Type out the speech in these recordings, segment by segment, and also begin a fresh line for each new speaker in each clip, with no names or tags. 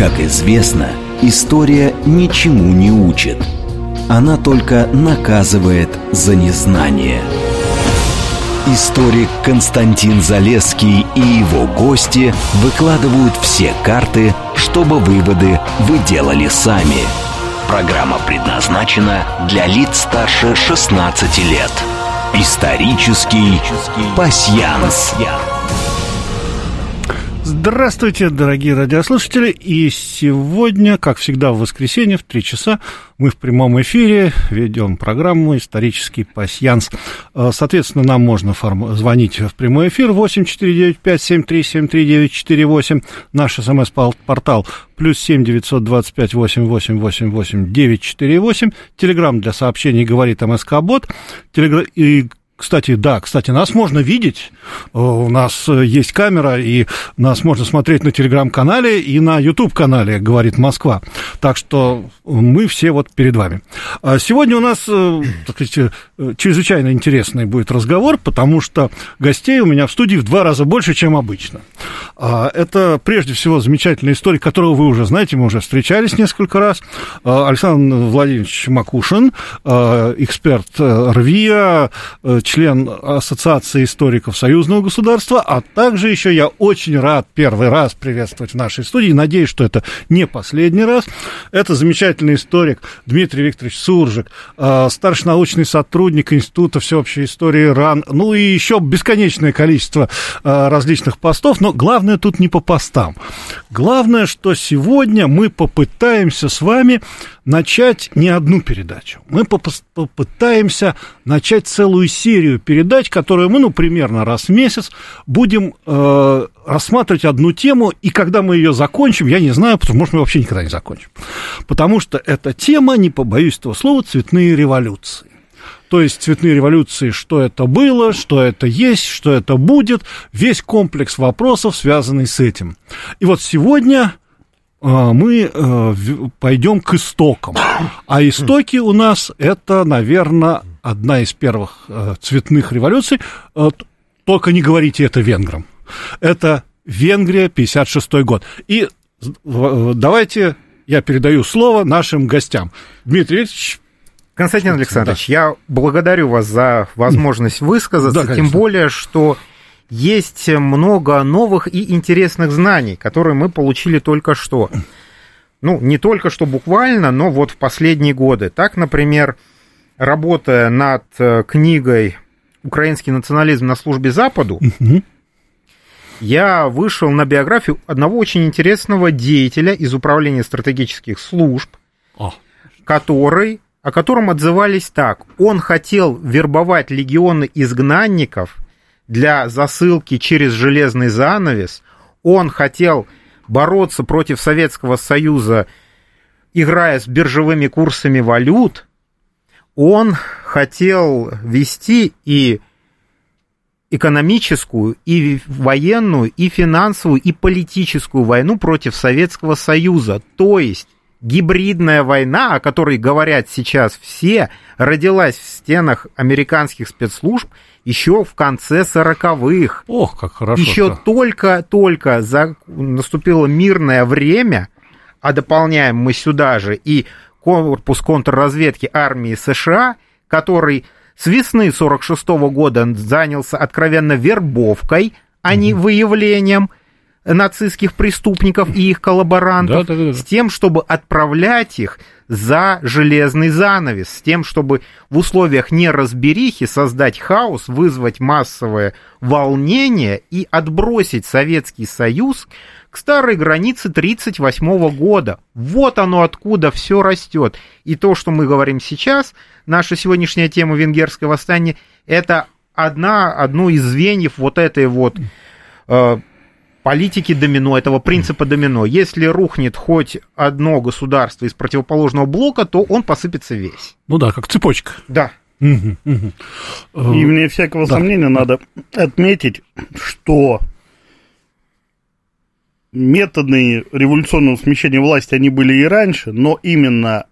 Как известно, история ничему не учит. Она только наказывает за незнание. Историк Константин Залеский и его гости выкладывают все карты, чтобы выводы вы делали сами. Программа предназначена для лиц старше 16 лет. Исторический пасьянс.
Здравствуйте, дорогие радиослушатели. И сегодня, как всегда, в воскресенье в 3 часа мы в прямом эфире ведем программу «Исторический пасьянс». Э, соответственно, нам можно форм... звонить в прямой эфир 8495-7373-948. Наш смс-портал плюс 7 925 888 948. Телеграмм для сообщений говорит МСК-бот. Телегра... И кстати, да, кстати, нас можно видеть. Э, у нас э, есть камера, и нас можно смотреть на телеграм-канале и на YouTube-канале, говорит Москва. Так что мы все вот перед вами. А сегодня у нас, э, так сказать, чрезвычайно интересный будет разговор, потому что гостей у меня в студии в два раза больше, чем обычно. А, это, прежде всего, замечательный историк, которого вы уже знаете, мы уже встречались несколько раз. А, Александр Владимирович Макушин, эксперт РВИА, член Ассоциации историков Союзного государства, а также еще я очень рад первый раз приветствовать в нашей студии, надеюсь, что это не последний раз. Это замечательный историк Дмитрий Викторович Суржик, э, старший научный сотрудник Института всеобщей истории РАН, ну и еще бесконечное количество э, различных постов, но главное тут не по постам. Главное, что сегодня мы попытаемся с вами начать не одну передачу. Мы попытаемся начать целую серию передач, которые мы, ну, примерно раз в месяц будем э, рассматривать одну тему, и когда мы ее закончим, я не знаю, потому что мы вообще никогда не закончим. Потому что эта тема, не побоюсь этого слова, цветные революции. То есть цветные революции, что это было, что это есть, что это будет, весь комплекс вопросов, связанный с этим. И вот сегодня а, мы э, пойдем к истокам. А истоки у нас это, наверное, одна из первых э, цветных революций. Э, только не говорите это венграм. Это Венгрия, 56 год. И давайте я передаю слово нашим гостям. Дмитрий Ильич,
Константин Александрович, да. я благодарю вас за возможность высказаться, да, тем более, что есть много новых и интересных знаний, которые мы получили только что. Ну, не только что буквально, но вот в последние годы. Так, например, работая над э, книгой «Украинский национализм на службе Западу», я вышел на биографию одного очень интересного деятеля из управления стратегических служб, который, о котором отзывались так. Он хотел вербовать легионы изгнанников – для засылки через железный занавес. Он хотел бороться против Советского Союза, играя с биржевыми курсами валют. Он хотел вести и экономическую, и военную, и финансовую, и политическую войну против Советского Союза. То есть гибридная война, о которой говорят сейчас все, родилась в стенах американских спецслужб еще в конце 40-х.
Ох, как хорошо.
Еще только-только наступило мирное время, а дополняем мы сюда же и корпус контрразведки армии США, который с весны 46 -го года занялся откровенно вербовкой, а не выявлением нацистских преступников и их коллаборантов, да, да, да. с тем, чтобы отправлять их за железный занавес, с тем, чтобы в условиях неразберихи создать хаос, вызвать массовое волнение и отбросить Советский Союз к старой границе 1938 года. Вот оно откуда все растет. И то, что мы говорим сейчас, наша сегодняшняя тема венгерское восстание, это одна, одно из звеньев вот этой вот э, политики домино, этого принципа домино. Если рухнет хоть одно государство из противоположного блока, то он посыпется весь.
Ну да, как цепочка.
Да.
И вне всякого да. сомнения надо отметить, что методы революционного смещения власти, они были и раньше, но именно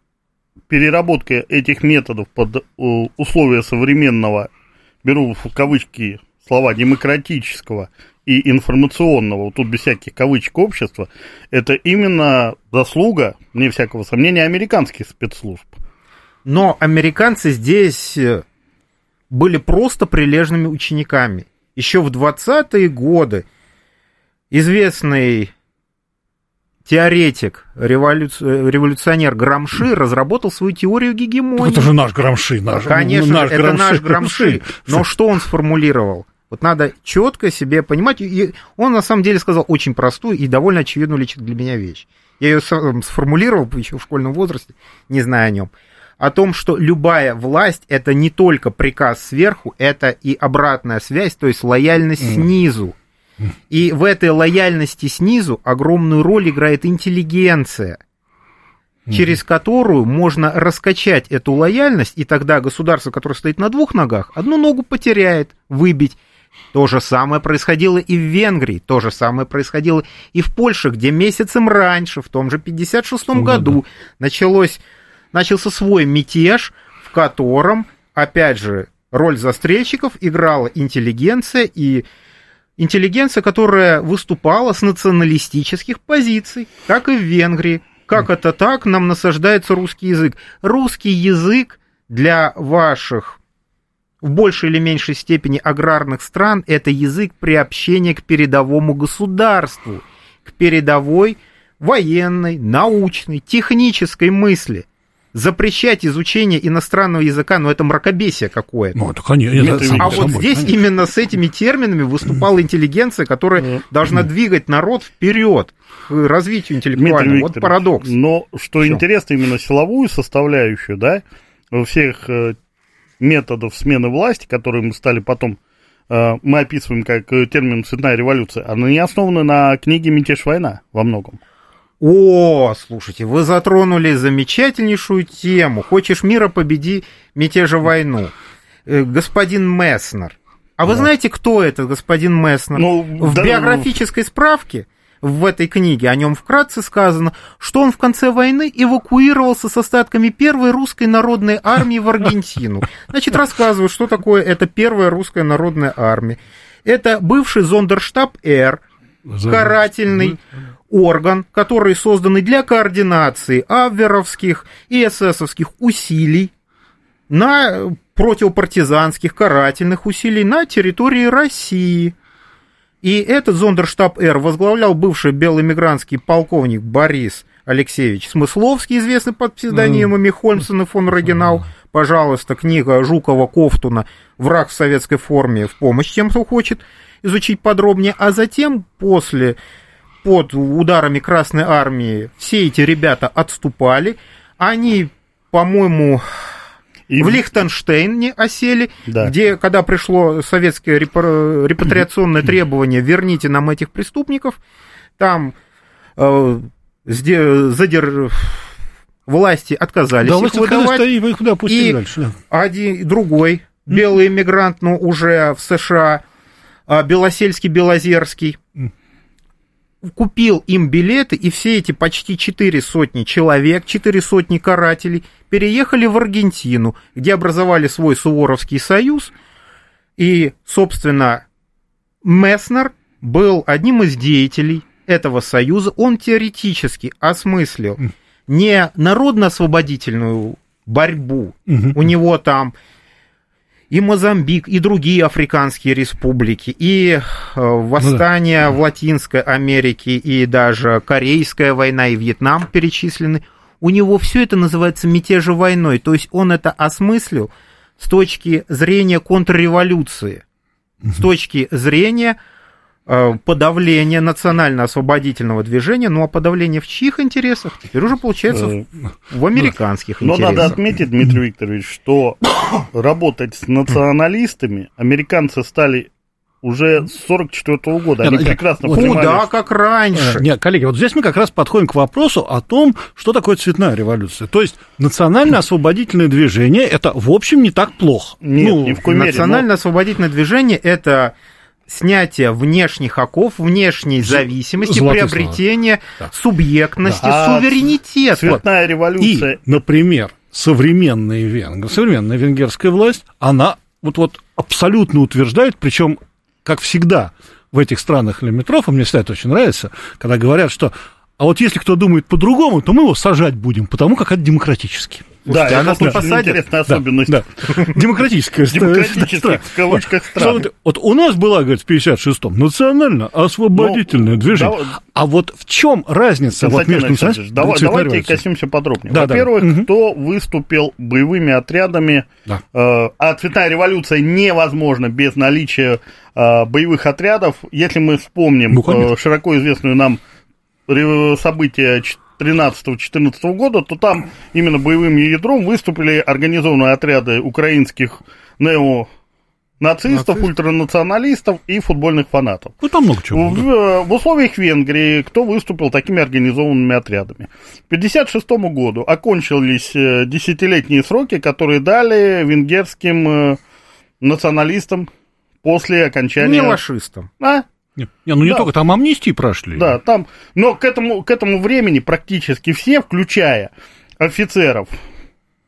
переработка этих методов под э, условия современного, беру в кавычки слова, демократического и информационного, вот тут без всяких кавычек общества, это именно заслуга, вне всякого сомнения, американских спецслужб.
Но американцы здесь э, были просто прилежными учениками. Еще в 20-е годы известный теоретик, революци... революционер Грамши разработал свою теорию гегемонии.
Это же наш Грамши. Наш,
Конечно, наш это Грамши. наш Грамши. Но что он сформулировал? Вот надо четко себе понимать. И он на самом деле сказал очень простую и довольно очевидную лично для меня вещь. Я ее сформулировал еще в школьном возрасте, не зная о нем. О том, что любая власть это не только приказ сверху, это и обратная связь, то есть лояльность mm. снизу. И в этой лояльности снизу огромную роль играет интеллигенция, через которую можно раскачать эту лояльность, и тогда государство, которое стоит на двух ногах, одну ногу потеряет, выбить. То же самое происходило и в Венгрии, то же самое происходило и в Польше, где месяцем раньше, в том же 56 году, началось, начался свой мятеж, в котором, опять же, роль застрельщиков играла интеллигенция и интеллигенция, которая выступала с националистических позиций, как и в Венгрии. Как это так? Нам насаждается русский язык. Русский язык для ваших в большей или меньшей степени аграрных стран это язык приобщения к передовому государству, к передовой военной, научной, технической мысли – запрещать изучение иностранного языка, ну это мракобесие какое-то. Ну, это, конечно. Это, а вот собой, здесь конечно. именно с этими терминами выступала интеллигенция, которая должна двигать народ вперед к развитию интеллектуальному. Вот парадокс.
Но что Всё. интересно, именно силовую составляющую, да, всех э, методов смены власти, которые мы стали потом э, мы описываем как э, термин «цветная революция», она не основана на книге «Мятеж война» во многом.
О, слушайте, вы затронули замечательнейшую тему. Хочешь мира, победи мятежа войну. Э, господин Месснер. А вы да. знаете, кто это, господин Месснер? Ну, в да, биографической справке в этой книге о нем вкратце сказано, что он в конце войны эвакуировался с остатками первой русской народной армии в Аргентину. Значит, рассказываю, что такое эта первая русская народная армия. Это бывший зондерштаб-Р, карательный орган, который создан для координации авверовских и эсэсовских усилий на противопартизанских карательных усилий на территории России. И этот зондерштаб-Р возглавлял бывший белоэмигрантский полковник Борис Алексеевич Смысловский, известный под псевдонимами Хольмсон и фон Рогенау. Пожалуйста, книга Жукова-Кофтуна «Враг в советской форме» в помощь тем, кто хочет изучить подробнее. А затем, после под ударами Красной Армии все эти ребята отступали. Они, по-моему, и... в Лихтенштейне осели, да. где, когда пришло советское репатриационное требование, верните нам этих преступников, там э, задер... власти отказались да, их выдавать. И, вы куда и дальше, да. один, другой белый иммигрант, но уже в США, а, Белосельский-Белозерский, купил им билеты, и все эти почти четыре сотни человек, четыре сотни карателей переехали в Аргентину, где образовали свой Суворовский союз, и, собственно, Месснер был одним из деятелей этого союза. Он теоретически осмыслил не народно-освободительную борьбу, угу. у него там и Мозамбик, и другие африканские республики, и э, восстание ну, да. в Латинской Америке, и даже Корейская война, и Вьетнам перечислены. У него все это называется мятежа войной, то есть он это осмыслил с точки зрения контрреволюции, с точки зрения подавление национально-освободительного движения, ну а подавление в чьих интересах? Теперь уже получается в, американских
Но
интересах.
Но надо отметить, Дмитрий Викторович, что работать с националистами американцы стали уже с 44 -го года. Они нет, прекрасно
нет, понимали. Куда, как раньше.
Э, нет, коллеги, вот здесь мы как раз подходим к вопросу о том, что такое цветная революция. То есть национально-освободительное движение это, в общем, не так плохо.
Нет, ну, ни в коем Национально-освободительное движение это снятие внешних оков, внешней зависимости, Золотые приобретение да. субъектности, да. суверенитета.
Цветная революция.
И, например, современная венгр, современная венгерская власть, она вот, вот абсолютно утверждает, причем, как всегда, в этих странах лимитрофа, мне, кстати, очень нравится, когда говорят, что а вот если кто думает по-другому, то мы его сажать будем, потому как это демократически.
Да,
а
это
нас не посадят?
интересная
Да,
особенность.
да. Демократическая ст-
Демократических,
страна.
в кавычках,
Что
стран.
вот, у нас была, говорит, в 56-м национально-освободительное
Ну,
движение. А вот в чем разница вот между
давай- давайте коснемся подробнее.
Да, да.
Во-первых, кто выступил боевыми отрядами,
Да.
э, а цветная революция невозможна без наличия э, боевых отрядов. Если мы вспомним
Ну,
э, широко известную нам события 13-14 года, то там именно боевым ядром выступили организованные отряды украинских нео нацистов,
Нацистов.
ультранационалистов и футбольных фанатов.
Ну, там много чего.
В, э, в условиях Венгрии кто выступил такими организованными отрядами? К 1956 году окончились э, десятилетние сроки, которые дали венгерским э, националистам после окончания...
Не лашистам.
А?
Не, ну не
да.
только, там амнистии прошли.
Да, там. Но к этому, к этому времени практически все, включая офицеров,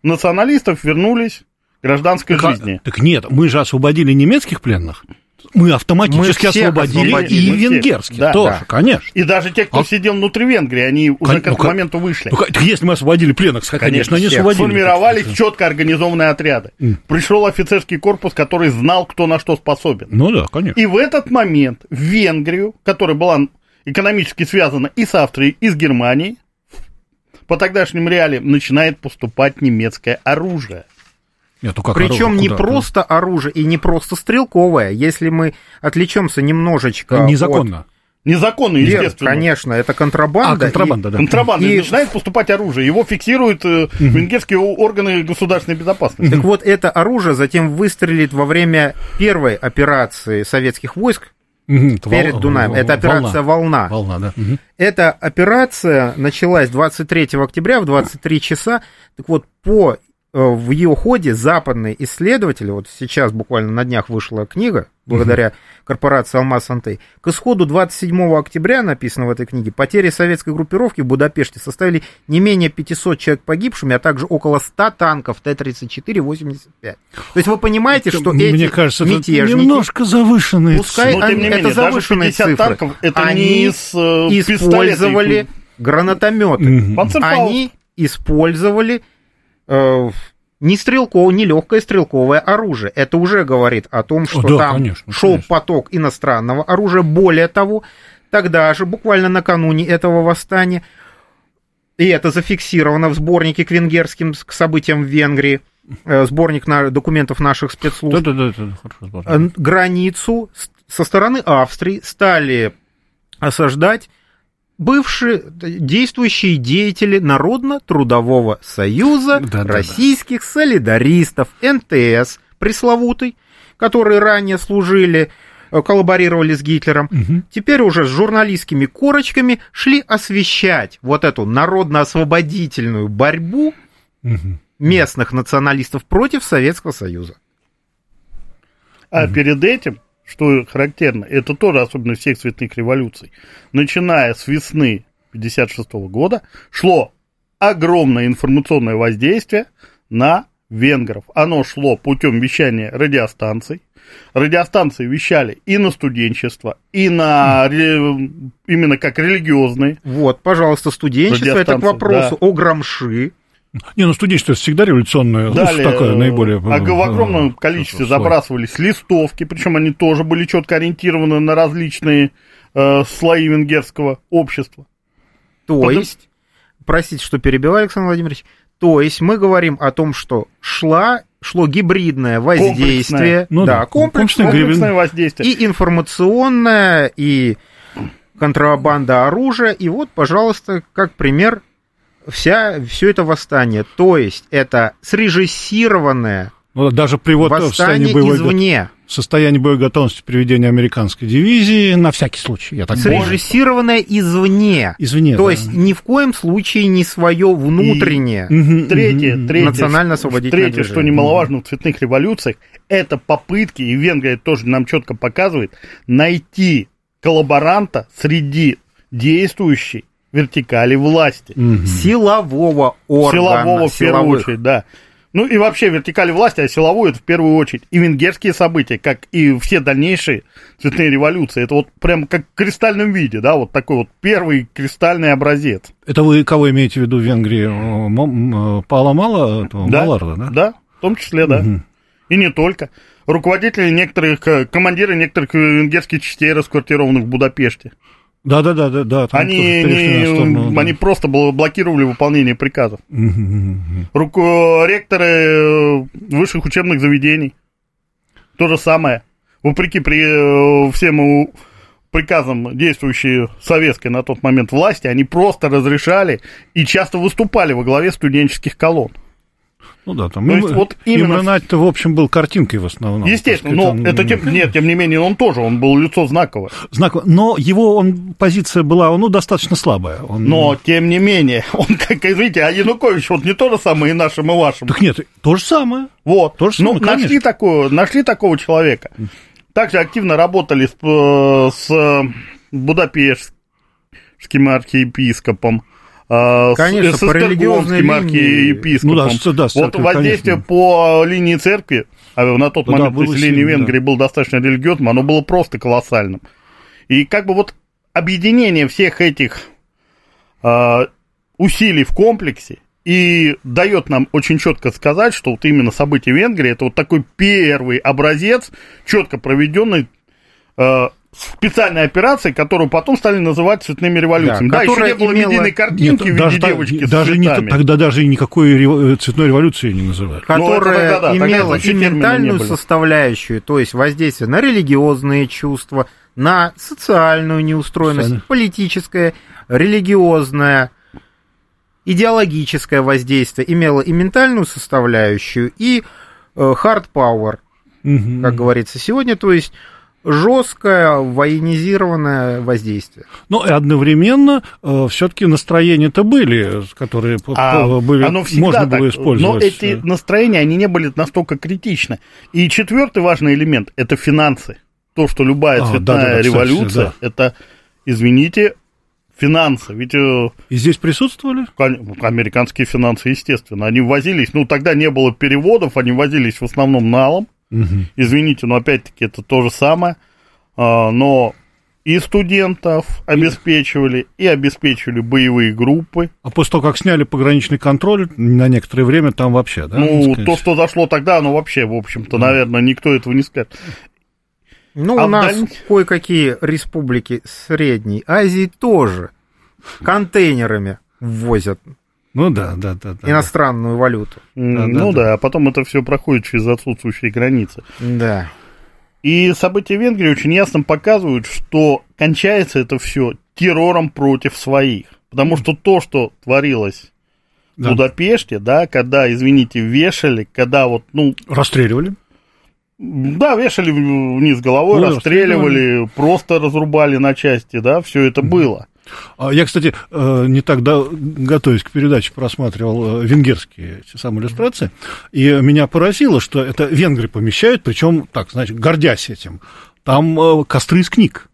националистов, вернулись к гражданской
Так, а-
жизни.
так нет, мы же освободили немецких пленных. Мы автоматически
Мы
освободили,
освободили.
и
Мы
венгерских
Да,
тоже,
да.
конечно.
И даже те, кто
А-
сидел внутри Венгрии, они уже
Кон-
к
ну,
этому
как-
моменту вышли.
Ну, так если мы освободили пленных, конечно, они
всех.
освободили.
Формировались четко организованные отряды. Пришел офицерский корпус, который знал, кто на что способен.
Ну да, конечно.
И в этот момент в Венгрию, которая была экономически связана и с Австрией, и с Германией, по тогдашним реалиям начинает поступать немецкое оружие.
Нет, ну как
Причем
оружие,
не просто оружие и не просто стрелковое. Если мы отвлечемся немножечко
Ну,
от-
Незаконно.
Незаконно, естественно.
Конечно, это
А,
контрабанда.
контрабанда,
и-
да.
Контрабанда.
И-
Начинает поступать оружие. Его фиксируют э, венгерские органы государственной безопасности.
Так вот, это оружие затем выстрелит во время первой операции советских войск
это
перед
вол-
Дунаем. Это операция «Волна».
Волна, да. Мгм.
Эта операция началась 23 октября в 23 часа. Так вот, по в ее ходе западные исследователи, вот сейчас буквально на днях вышла книга, благодаря корпорации «Алмаз Антей», к исходу 27 октября, написано в этой книге, потери советской группировки в Будапеште составили не менее 500 человек погибшими, а также около 100 танков Т-34-85. То есть вы понимаете, что
Мне
эти
кажется, это
мятежники...
немножко завышенные
Пускай
цифры.
Но, тем не
они-
менее,
это
даже
завышенные
50
цифры.
танков это
Они
не из э,
использовали
пистолета
гранатометы.
Панцерфауст.
Они использовали э, не стрелковое, не легкое стрелковое оружие. Это уже говорит о том, что
да,
там
конечно,
шел
конечно.
поток иностранного оружия. Более того, тогда же, буквально накануне этого восстания, и это зафиксировано в сборнике к венгерским к событиям в Венгрии, э, сборник документов наших спецслужб,
Да, да, да, это хорошо. сборник.
Э, границу со стороны Австрии стали осаждать бывшие действующие деятели Народно-трудового союза
Да-да-да.
российских солидаристов, НТС, пресловутый, которые ранее служили, э, коллаборировали с Гитлером,
Мгм.
теперь уже с журналистскими корочками шли освещать вот эту народно-освободительную борьбу
Мгм.
местных националистов против Советского Союза.
А перед этим, что характерно, это тоже особенность всех цветных революций, начиная с весны 1956 года, шло огромное информационное воздействие на венгров. Оно шло путем вещания радиостанций. Радиостанции вещали и на студенчество, и на именно как религиозные.
Вот, пожалуйста, студенчество, это к вопросу
да.
о Грамши.
Не, ну студенчество всегда революционное, ну,
Далее,
такое
э,
наиболее...
а в огромном
э,
количестве
слой.
забрасывались листовки, причем они тоже были четко ориентированы на различные э, слои венгерского общества.
То
Потом-
есть, простите, что перебиваю, Александр Владимирович, то есть мы говорим о том, что шла, шло гибридное воздействие,
Ну да,
комплексное,
комплексное
Комплексное воздействие.
и информационное, и контрабанда оружия, и вот, пожалуйста, как пример, вся, все это восстание. То есть это срежиссированное
Ну, даже при вот в состоянии
восстание
боевой,
извне.
в состоянии боевой готовности приведения американской дивизии, на всякий случай, я так.
Срежиссированное извне.
Извне,
То
да.
есть ни в коем случае не свое внутреннее.
Мгм,
Третье, третье,
Национально-освободительное
третье, что
движение.
немаловажно в цветных революциях, это попытки, и Венгрия тоже нам четко показывает, найти коллаборанта среди действующей вертикали власти.
Мгм.
Силового органа.
Силового, в первую
силовых.
очередь, да. Ну и вообще вертикаль власти, а силовую это в первую очередь. И венгерские события, как и все дальнейшие цветные революции, это вот прям как в кристальном виде, да, вот такой вот первый кристальный образец.
Это вы кого имеете в виду в Венгрии? М- Пала Мала,
Да,
Маларда, да?
да, в том числе, да.
Мгм.
И не только. Руководители некоторых, э, командиры некоторых э, венгерских частей, расквартированных в Будапеште.
Да, да, да, да, да.
Они, не-
да.
они просто бл- блокировали выполнение приказов.
Мгм.
Руко- ректоры э, высших учебных заведений. То же самое. Вопреки при, э, всем приказам действующей советской на тот момент власти, они просто разрешали и часто выступали во главе студенческих колонн.
Ну да, там
То
им,
есть вот именно-
им Ренат-то, в общем, был картинкой в основном.
Естественно, но
он-
это тем, нет, тем не менее, он тоже, он был лицо знаковое.
Знак, но его он, позиция была ну, достаточно слабая. Он,
Но, тем не менее, он, как, извините, а Янукович вот не то же самое и нашим, и вашим.
Так нет, то же самое.
Вот.
То же
ну,
самое,
нашли,
конечно.
такого, нашли такого человека. Также активно работали с, э, с э, Будапештским архиепископом. С-
Конечно,
с
по религиозной
Эстергомским
линии.
Ну да, да, с
вот воздействие
конечно.
по линии церкви, а на тот
Да, да,
момент
было
население
да.
Венгрии было достаточно религиозным, оно было просто колоссальным. И как бы вот объединение всех этих э, усилий в комплексе и дает нам очень четко сказать, что вот именно события Венгрии это вот такой первый образец, четко проведенной э, специальной операции, которую потом стали называть цветными революциями.
Да,
Да, еще
которая
не было
имела-
единой картинки
Нет,
в
даже,
виде
так-
девочки с
даже не, тогда даже никакой э, цветной революции не называли.
Ну, это
которая
тогда да,
имела и ментальную составляющую, то есть воздействие на религиозные чувства, на социальную неустроенность,
Социально.
политическое, религиозное, идеологическое воздействие, имела и ментальную составляющую, и э, hard power,
Мгм.
как говорится сегодня, то есть жесткое военизированное воздействие.
Но и одновременно все-таки настроения-то были, которые
А
были,
оно
можно было
так,
использовать.
Но эти настроения, они не были настолько критичны. И четвертый важный элемент – это финансы. То, что любая
А,
цветная
да-да-да, кстати,
революция,
да.
это, извините, финансы. Ведь э,
И здесь присутствовали?
американские финансы, естественно, они ввозились, ну, тогда не было переводов, они возились в основном налом.
Мгм.
Извините, но опять-таки это то же самое. А, Но и студентов обеспечивали, и обеспечивали боевые группы.
А после того, как сняли пограничный контроль, на некоторое время там вообще, да?
Ну, то, что зашло тогда, ну, вообще, в общем-то, наверное, никто этого не скажет.
Ну,
А
у нас
вдаль-
кое-какие республики Средней Азии тоже контейнерами ввозят
Ну да, да, да. да.
иностранную валюту.
М,
Да, да,
ну
да.
да. а потом это все проходит через отсутствующие границы.
Да.
И события Венгрии очень ясно показывают, что кончается это все террором против своих. Потому что то, что творилось в
Да.
Будапеште, да, когда, извините, вешали, когда вот, ну,
Расстреливали.
да, вешали вниз головой,
Ну,
расстреливали, просто разрубали на части, да, все это было.
А Я, кстати, э, не так да- готовясь к передаче, просматривал э, венгерские эти самые иллюстрации, и меня поразило, что это венгры помещают, причем, так, значит, гордясь этим, там э, костры из книг.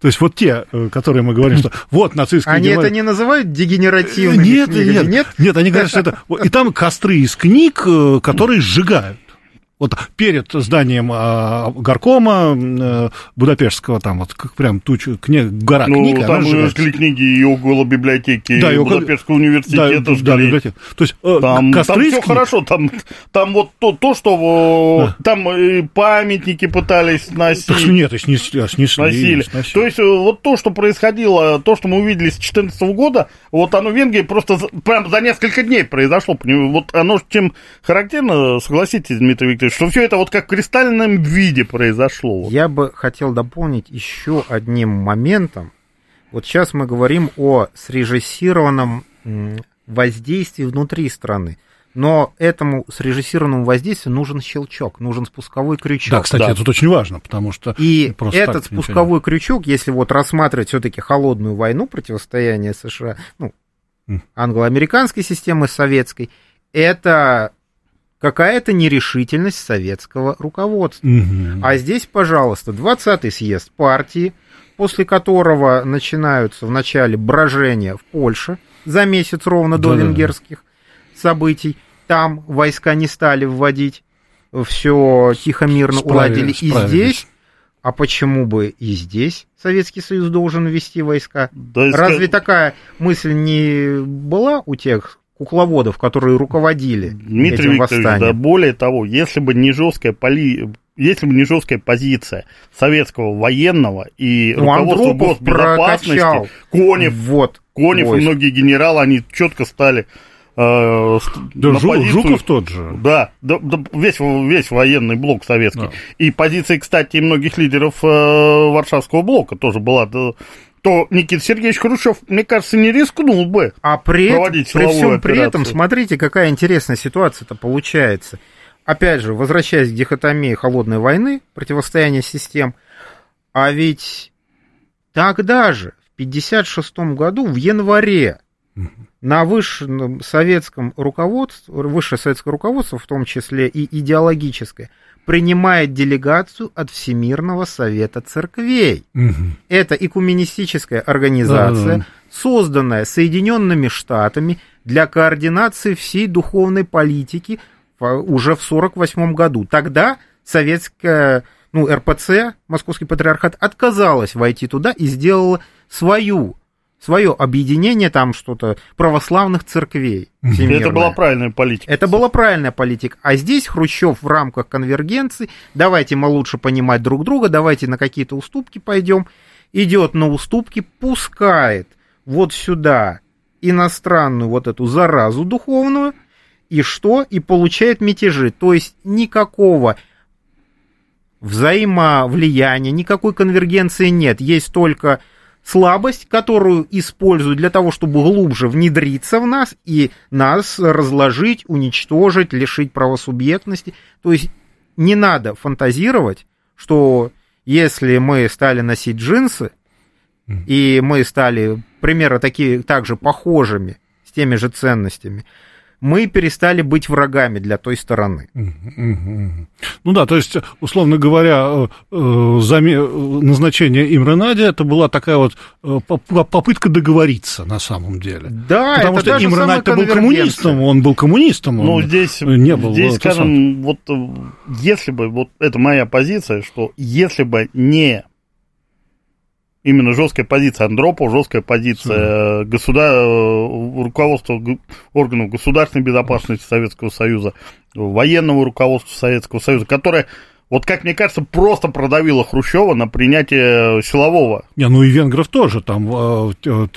То есть вот те, которые мы говорим, что вот нацистские
Они
герман-
это не называют дегенеративными
нет,
книгами?
нет,
нет?
нет, они говорят, что это... И там костры из книг, которые сжигают. Вот перед зданием а, горкома э, Будапештского, там вот как прям туча, книг, гора
Ну,
книг,
там жгли книги и около библиотеки,
Да,
и
около-
Будапештского
Да,
университета
да,
жгли.
библиотека. То есть э,
Там,
из
все
книг.
хорошо, там, там вот то, то что э, там э, памятники пытались сносить.
Так нет, и снесли, а снесли,
сносили.
сносили.
То есть, э, вот то, что происходило, то, что мы увидели с 2014 года, вот оно в Венгрии просто прям за несколько дней произошло. Вот оно чем характерно, согласитесь, Дмитрий Викторович, что все это вот как в кристальном виде произошло.
Я бы хотел дополнить еще одним моментом. Вот сейчас мы говорим о срежиссированном воздействии внутри страны. Но этому срежиссированному воздействию нужен щелчок, нужен спусковой крючок.
Да, кстати,
Да.
это очень важно, потому что
И этот
так ничего
спусковой крючок, если вот рассматривать все-таки холодную войну, противостояние США, ну, англо-американской системы с советской, это какая-то нерешительность советского руководства.
Мгм.
А здесь, пожалуйста, 20-й съезд партии, после которого начинаются в начале брожения в Польше за месяц ровно до
Да-да-да.
венгерских событий. там войска не стали вводить, все тихо, мирно уладили. И здесь, а почему бы и здесь Советский Союз должен ввести войска? Да, Разве ска... такая мысль не была у тех кукловодов, которые руководили
Дмитрий
этим
Викторович,
восстанием?
да более того, если бы не жесткая поли если бы не жесткая позиция советского военного и ну, руководства госбезопасности, Конев, вот, Конев и многие генералы, они четко стали
э, да, на Жу, позицию, Жуков тот же.
Да, да, да весь, весь военный блок советский. Да. И позиция, кстати, многих лидеров э, Варшавского блока тоже была. Да, то Никита Сергеевич Хрущев, мне кажется, не рискнул бы
а при, проводить при всем операцию. при этом, смотрите, какая интересная ситуация-то получается опять же, возвращаясь к дихотомии холодной войны, противостояния систем, а ведь тогда же, в 1956 году, в январе, на высшем советском руководстве, высшее советское руководство, в том числе и идеологическое, принимает делегацию от Всемирного Совета Церквей. Угу. Это экуменистическая организация, да, да. созданная Соединенными Штатами для координации всей духовной политики уже в 1948 году. Тогда советская, ну, РПЦ, Московский патриархат, отказалась войти туда и сделала свою свое объединение там что-то православных церквей.
Всемирное. Это была правильная политика.
Это была правильная политика. А здесь Хрущев в рамках конвергенции, давайте мы лучше понимать друг друга, давайте на какие-то уступки пойдем, идет на уступки, пускает вот сюда иностранную вот эту заразу духовную, и что? И получает мятежи. То есть никакого взаимовлияния, никакой конвергенции нет. Есть только слабость, которую используют для того, чтобы глубже внедриться в нас и нас разложить, уничтожить, лишить правосубъектности. То есть не надо фантазировать, что если мы стали носить джинсы, и мы стали примерно такие, также похожими, с теми же ценностями, мы перестали быть врагами для той стороны.
Ну да, то есть, условно говоря, э, э, назначение Имра Нади это была такая вот э, попытка договориться на самом деле.
Да,
Потому
это
что Имра Нади был коммунистом, он был коммунистом.
Ну, здесь, не был, здесь скажем, вот если бы, вот это моя позиция, что если бы не именно жесткая позиция Андропова, жесткая позиция государ... Э, руководства органов государственной безопасности Советского Союза, военного руководства Советского Союза, которое вот как мне кажется, просто продавила Хрущева на принятие силового.
Не, ну и венгров тоже, там э,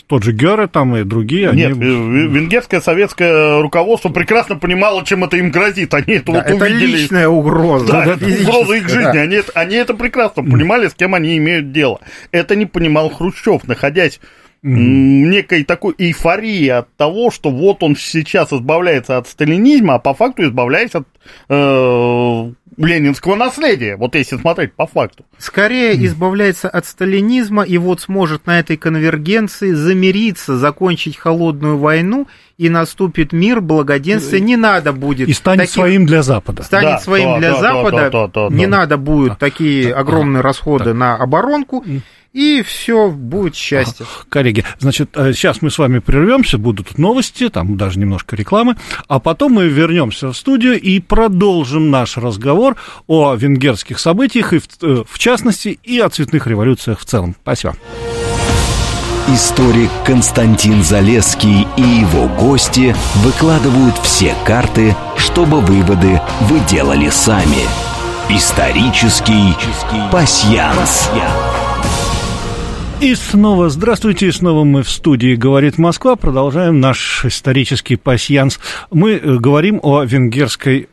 тот же Геры там и другие.
Нет, они... венгерское советское руководство прекрасно понимало, чем это им грозит. Они это да,
вот это
увидели.
личная угроза.
Да, это угроза их жизни. Да. Они, они это прекрасно понимали, с кем они имеют дело. Это не понимал Хрущев, находясь. Некой такой эйфории от того, что вот он сейчас избавляется от сталинизма, а по факту избавляется от э, ленинского наследия, вот если смотреть по факту.
Скорее mm. избавляется от сталинизма и вот сможет на этой конвергенции замириться, закончить холодную войну и наступит мир, благоденствие, не надо будет...
И станет таких... своим для Запада.
Станет да, своим да, для да, Запада, да, да, да, не да. надо будет да. такие огромные расходы да. на оборонку, и все, будет счастье.
Коллеги, значит, сейчас э, мы с вами прервемся, будут новости, там даже немножко рекламы, а потом мы вернемся в студию и продолжим наш разговор о венгерских событиях, и в, э, в частности, и о цветных революциях в целом. Спасибо.
Историк Константин Залеский и его гости выкладывают все карты, чтобы выводы вы делали сами. Исторический пасьянс.
И снова здравствуйте, и снова мы в студии «Говорит Москва». Продолжаем наш исторический пасьянс. Мы э, говорим о венгерской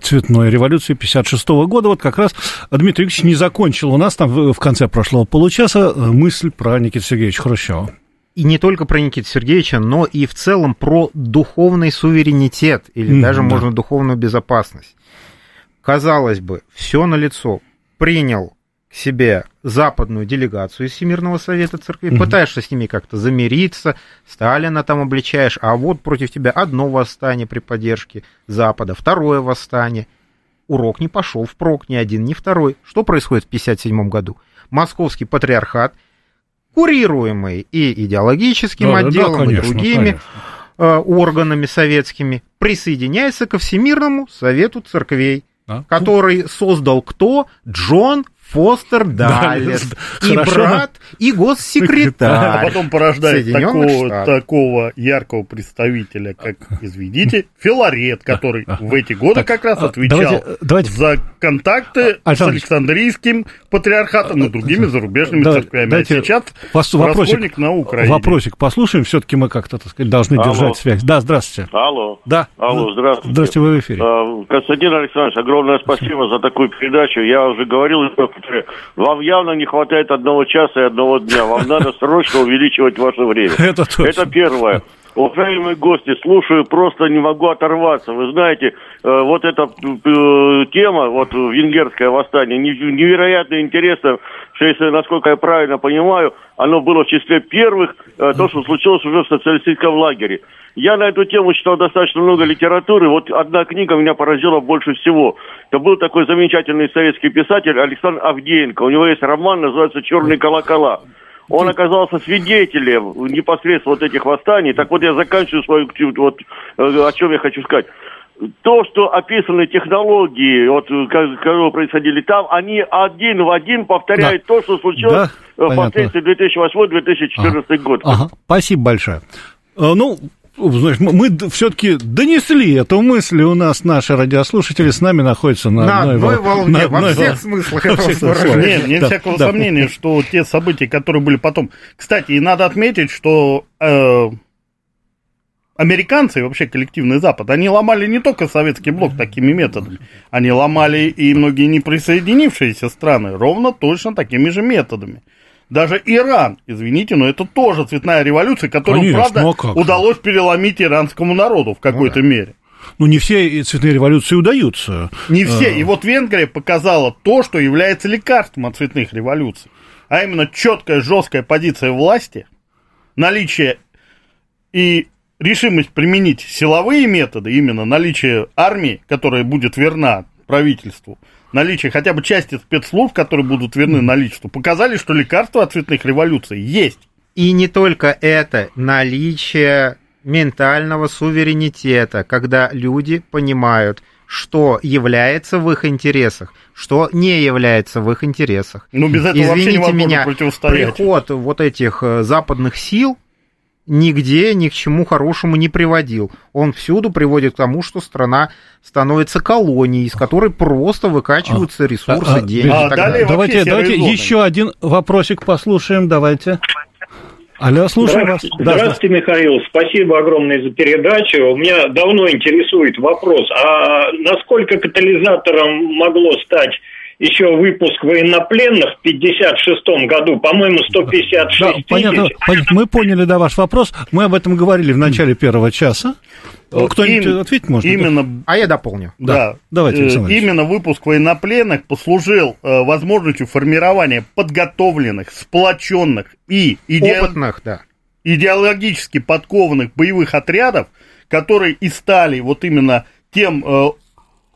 цветной революции 56 года. Вот как раз Дмитрий Викторович не закончил у нас там в конце прошлого получаса э, мысль про Никита Сергеевича Хрущева.
И не только про Никита Сергеевича, но и в целом про духовный суверенитет или mm, даже, да. можно, духовную безопасность. Казалось бы, все налицо. Принял себе западную делегацию из Всемирного Совета Церкви, угу. пытаешься с ними как-то замириться, Сталина там обличаешь, а вот против тебя одно восстание при поддержке Запада, второе восстание. Урок не пошел впрок, ни один, ни второй. Что происходит в 1957 году? Московский патриархат, курируемый и идеологическим да, отделом, да, конечно, и другими, конечно. э, органами советскими, присоединяется ко Всемирному Совету Церквей,
А?
который создал кто? Джон Фостер Даллес.
Да,
И
хорошо.
брат, и госсекретарь.
А потом порождает такого,
Штатов.
такого яркого представителя, как, извините, Филарет, который в эти годы как раз
А,
отвечал
давайте- давайте-
за контакты
А,
с
Александр
Александрийским патриархатом и другими зарубежными
Да,
церквями.
дайте
а сейчас
вас- вопросик,
на Украине.
вопросик послушаем, все-таки мы как-то, так сказать, должны
Алло.
держать связь. Да, здравствуйте.
Алло.
Да.
Алло, здравствуйте.
Здравствуйте, вы в эфире.
А, Константин Александрович, огромное спасибо за такую передачу. Я уже говорил, что вам явно не хватает одного часа и одного дня. Вам надо срочно увеличивать ваше время.
Это
первое. Уважаемые гости, слушаю, просто не могу оторваться. Вы знаете, э, вот эта э, тема, вот э, венгерское восстание, не- невероятно интересно, что если, насколько я правильно понимаю, оно было в числе первых, то, что случилось уже в социалистическом лагере. Я на эту тему читал достаточно много литературы. Вот одна книга меня поразила больше всего. Это был такой замечательный советский писатель Александр Авдеенко. У него есть роман, называется «Черные колокола». Он оказался свидетелем непосредственно вот этих восстаний. Так вот, я заканчиваю свою, вот, э, о чем я хочу сказать. То, что описаны технологии, вот, которые происходили там, они один в один повторяют то, что случилось
Да,
э, впоследствии 2008-2014 год.
Ага, спасибо большое. Э, Ну, знаешь, мы все-таки донесли эту мысль, и у нас наши радиослушатели с нами находятся на,
На одной
вол-
волне,
на
во
одной
всех
вол-
смыслах
во
этого
всех
слова.
смыслах.
Нет, нет
Да,
всякого
да.
сомнения, что те события, которые были потом... Кстати, и надо отметить, что э, американцы и вообще коллективный Запад, они ломали не только советский блок такими методами, они ломали и многие неприсоединившиеся страны ровно точно такими же методами. Даже Иран, извините, но это тоже цветная революция, которую,
Конечно,
правда,
ну а как
удалось переломить иранскому народу в какой-то мере.
Ну, не все цветные революции удаются.
Не все.
А.
И вот Венгрия показала то, что является лекарством от цветных революций. А именно четкая, жесткая позиция власти, наличие и решимость применить силовые методы, именно наличие армии, которая будет верна правительству, наличие хотя бы части спецслужб, которые будут верны наличеству, показали, что лекарство от цветных революций есть.
И не только это, наличие ментального суверенитета, когда люди понимают, что является в их интересах, что не является в их интересах.
Ну, без этого вообще
Извините
невозможно
меня,
противостоять.
приход вот этих э, западных сил нигде ни к чему хорошему не приводил. Он всюду приводит к тому, что страна становится колонией, из которой просто выкачиваются ресурсы,
А, а,
деньги.
а
и так
далее
давайте давайте
зоны.
еще один вопросик послушаем, давайте. Алло, слушаем вас.
Здравствуйте,
Да,
Михаил. Спасибо огромное за передачу. Меня давно интересует вопрос, а насколько катализатором могло стать еще выпуск военнопленных в 56 году? По-моему, 156
Да,
тысяч.
понятно, понятно. Мы поняли, да, ваш вопрос. Мы об этом говорили в начале первого часа.
Вот
Кто-нибудь
им-
ответить может?
Именно
А я дополню.
Да,
Да,
давайте,
Э,
Александр Ильич.
именно выпуск военнопленных послужил э, возможностью формирования подготовленных, сплоченных и иде-
Опытных, да.
идеологически подкованных боевых отрядов, которые и стали вот именно тем э,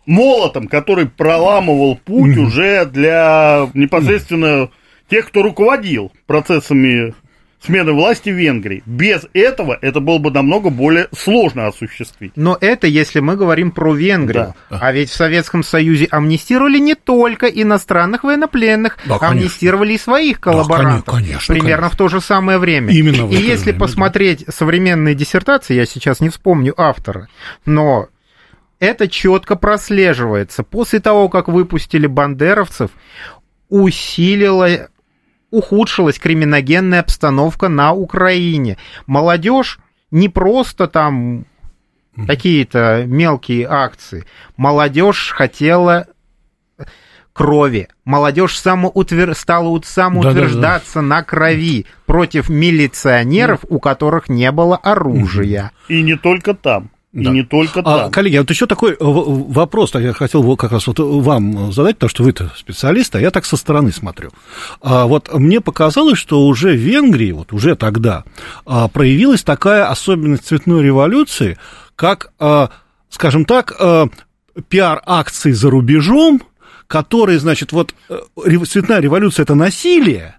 молотом, который проламывал путь уже для непосредственно тех, кто руководил процессами смены власти в Венгрии. Без этого это было бы намного более сложно осуществить.
Но это если мы говорим про Венгрию. А ведь в Советском Союзе амнистировали не только иностранных военнопленных,
Да, конечно.
амнистировали и своих коллаборантов.
коне- конечно,
примерно
конечно.
в то же самое время.
Именно в
и
это
если
время, да.
посмотреть современные диссертации, я сейчас не вспомню автора, но это четко прослеживается. После того, как выпустили бандеровцев, усилила ухудшилась криминогенная обстановка на Украине. Молодежь не просто там какие-то мелкие акции. Молодежь хотела крови. Молодежь самоутвер... стала самоутверждаться на крови против милиционеров, у которых не было оружия.
И не только там. И
Да.
не только
А,
там.
коллеги, а вот еще такой в- вопрос, я хотел вот как раз вот вам задать, потому что вы-то специалист, а я так со стороны смотрю. А вот мне показалось, что уже в Венгрии, вот уже тогда, а, проявилась такая особенность цветной революции, как, а, скажем так, а, пиар-акции за рубежом, которые, значит, вот э, цветная революция – это насилие,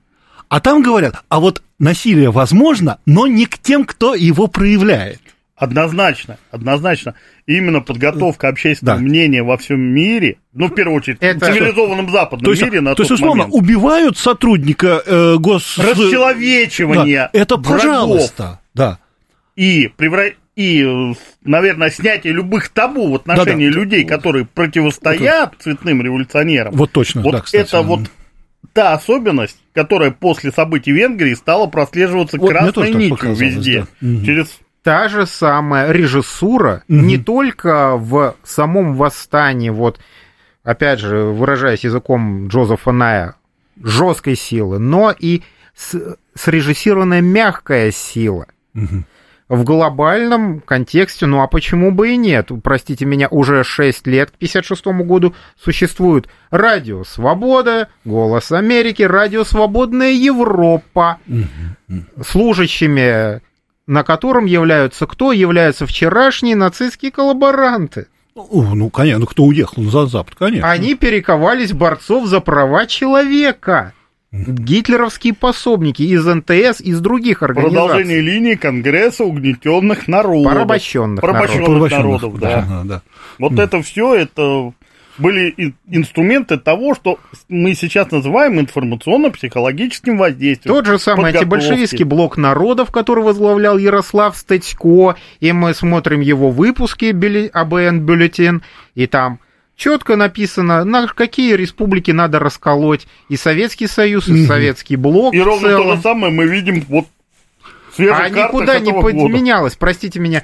а там говорят, а вот насилие возможно, но не к тем, кто его проявляет.
Однозначно, однозначно. Именно подготовка общественного
Да.
мнения во всем мире, ну, в первую очередь,
Это-
в цивилизованном западном
То есть,
мире на
то есть условно,
момент.
убивают сотрудника э, гос...
Расчеловечивание
Да, это пожалуйста, да.
и, превра... и, наверное, снятие любых табу в отношении
Да-да.
людей, которые противостоят цветным революционерам.
Вот точно,
Вот
да, кстати.
это вот та особенность, которая после событий Венгрии стала прослеживаться
Вот
красной нитью везде.
да.
Через
та же самая режиссура,
Мгм.
не только в самом восстании, вот, опять же, выражаясь языком Джозефа Ная, жесткой силы, но и с- срежиссированная мягкая сила.
Мгм.
В глобальном контексте, ну а почему бы и нет? Простите меня, уже 6 лет к 56 году существует Радио Свобода, Голос Америки, Радио Свободная Европа, служащими на котором являются кто? Являются вчерашние нацистские коллаборанты.
Ну, конечно, ну, кто уехал за Запад, конечно.
Они перековались борцов за права человека. Гитлеровские пособники из НТС, из других организаций.
продолжение линии Конгресса угнетенных народов.
Порабощенных
Порабощенных
народов.
Порабощенных,
народов, да.
да, да.
Вот это все, это были инструменты того, что мы сейчас называем информационно-психологическим воздействием.
Тот же самый антибольшевистский блок народов, который возглавлял Ярослав Статько, и мы смотрим его выпуски АБН бюллетен, и там четко написано, на какие республики надо расколоть и Советский Союз, и. Советский блок.
И ровно то же самое мы видим вот
А никуда не подменялось, простите меня.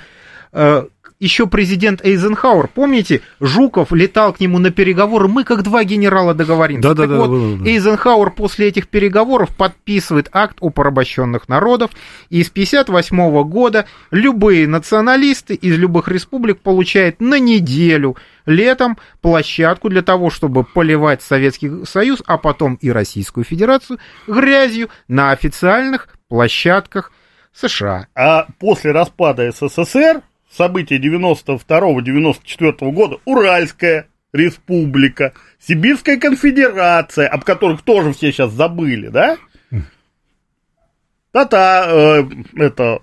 Еще президент Эйзенхауэр, помните, Жуков летал к нему на переговоры, мы как два генерала договоримся.
Да-да-да,
Так вот,
было, да.
Эйзенхауэр после этих переговоров подписывает акт о порабощенных народов, и с 58 года любые националисты из любых республик получают на неделю летом площадку для того, чтобы поливать Советский Союз, а потом и Российскую Федерацию грязью на официальных площадках США.
А после распада СССР, события 92-94 года, Уральская республика, Сибирская конфедерация, об которых тоже все сейчас забыли, да? Тата, э, это...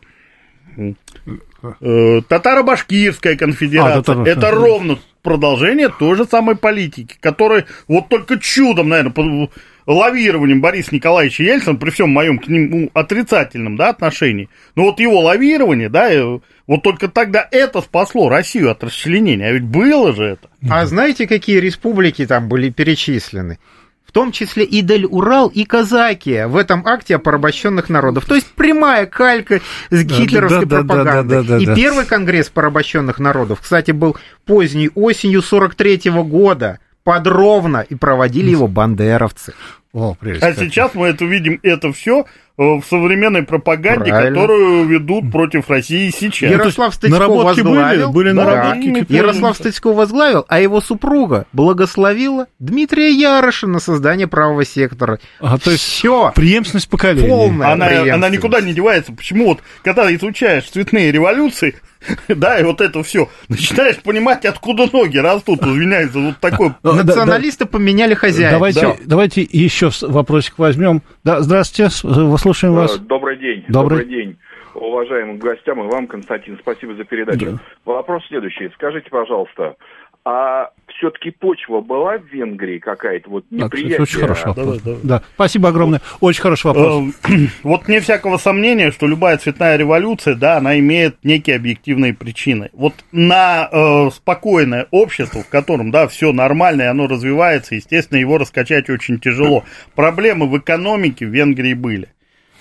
э, Татаро-башкирская конфедерация.
А, татаро-
это ровно продолжение той же самой политики, которая вот только чудом, наверное, лавированием Бориса Николаевича Ельцина, при всем моем к нему отрицательном да, отношении, но вот его лавирование, да, э, вот только тогда это спасло Россию от расчленения, а ведь было же это.
А знаете, какие республики там были перечислены? В том числе и Дель-Урал, и Казакия в этом акте о порабощенных народов. То есть прямая калька с
Да,
гитлеровской
да, да, да,
пропагандой.
да, да,
и
да.
первый конгресс порабощенных народов, кстати, был поздней осенью 43 года. Подробно и проводили его бандеровцы.
О, прелесть.
А сейчас мы это видим, это все в современной пропаганде,
Правильно.
которую ведут против России сейчас.
Ярослав Стычко
наработки были?
возглавил.
Были
Да.
наработки?
Ярослав Стычко возглавил, а его супруга благословила Дмитрия Яроша на создание правого сектора.
А, то есть
Все.
преемственность поколений.
Полная.
Она,
преемственность.
она никуда не девается. Почему вот, когда изучаешь цветные революции, да, и вот это все, начинаешь понимать, откуда ноги растут, извиняюсь, за вот такой...
Ну.
Националисты поменяли хозяев.
Давайте,
Да.
давайте еще с- вопросик возьмем. Да, здравствуйте, с- э, слушаем вас.
Э, Добрый день.
Добрый.
день. Уважаемым гостям и вам, Константин, спасибо за передачу. Вопрос следующий. Скажите, пожалуйста, а все-таки почва была в Венгрии какая-то вот
Да, кстати,
неприятие?
очень хороший вопрос.
давай, давай.
Да, спасибо огромное. Очень хороший вопрос.
Э, Вот не всякого сомнения, что любая цветная революция, да, она имеет некие объективные причины. Вот на э, спокойное общество, в котором, да, все нормально, и оно развивается, естественно, его раскачать очень тяжело. Проблемы в экономике в Венгрии были.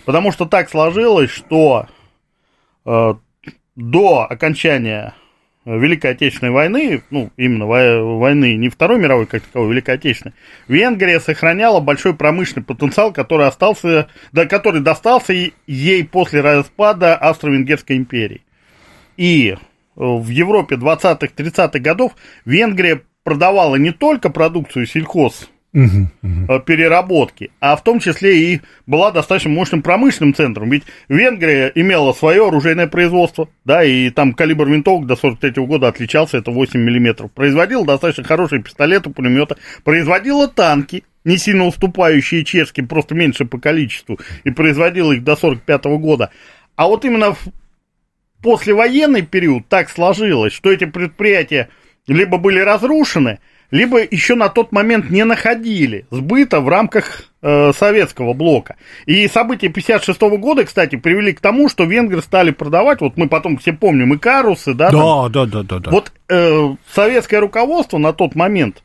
Потому что так сложилось, что э, до окончания Великой Отечественной войны, ну, именно во- войны не Второй мировой, как таковой, Великой Отечественной, Венгрия сохраняла большой промышленный потенциал, который остался, да, который достался ей после распада Австро-Венгерской империи. И э, в Европе 20-30-х годов Венгрия продавала не только продукцию сельхоз
Мгм.
э, переработки, а в том числе и была достаточно мощным промышленным центром. Ведь Венгрия имела свое оружейное производство, да, и там калибр винтовок до 43 года отличался, это 8 миллиметров. Производила достаточно хорошие пистолеты, пулеметы, производила танки, не сильно уступающие чешским, просто меньше по количеству, и производила их до 45 года. А вот именно в послевоенный период так сложилось, что эти предприятия либо были разрушены, либо еще на тот момент не находили сбыта в рамках э, советского блока. И события 56 года, кстати, привели к тому, что венгры стали продавать, вот мы потом все помним, и карусы, да?
Да,
там.
да, да, да, да.
Вот э, советское руководство на тот момент,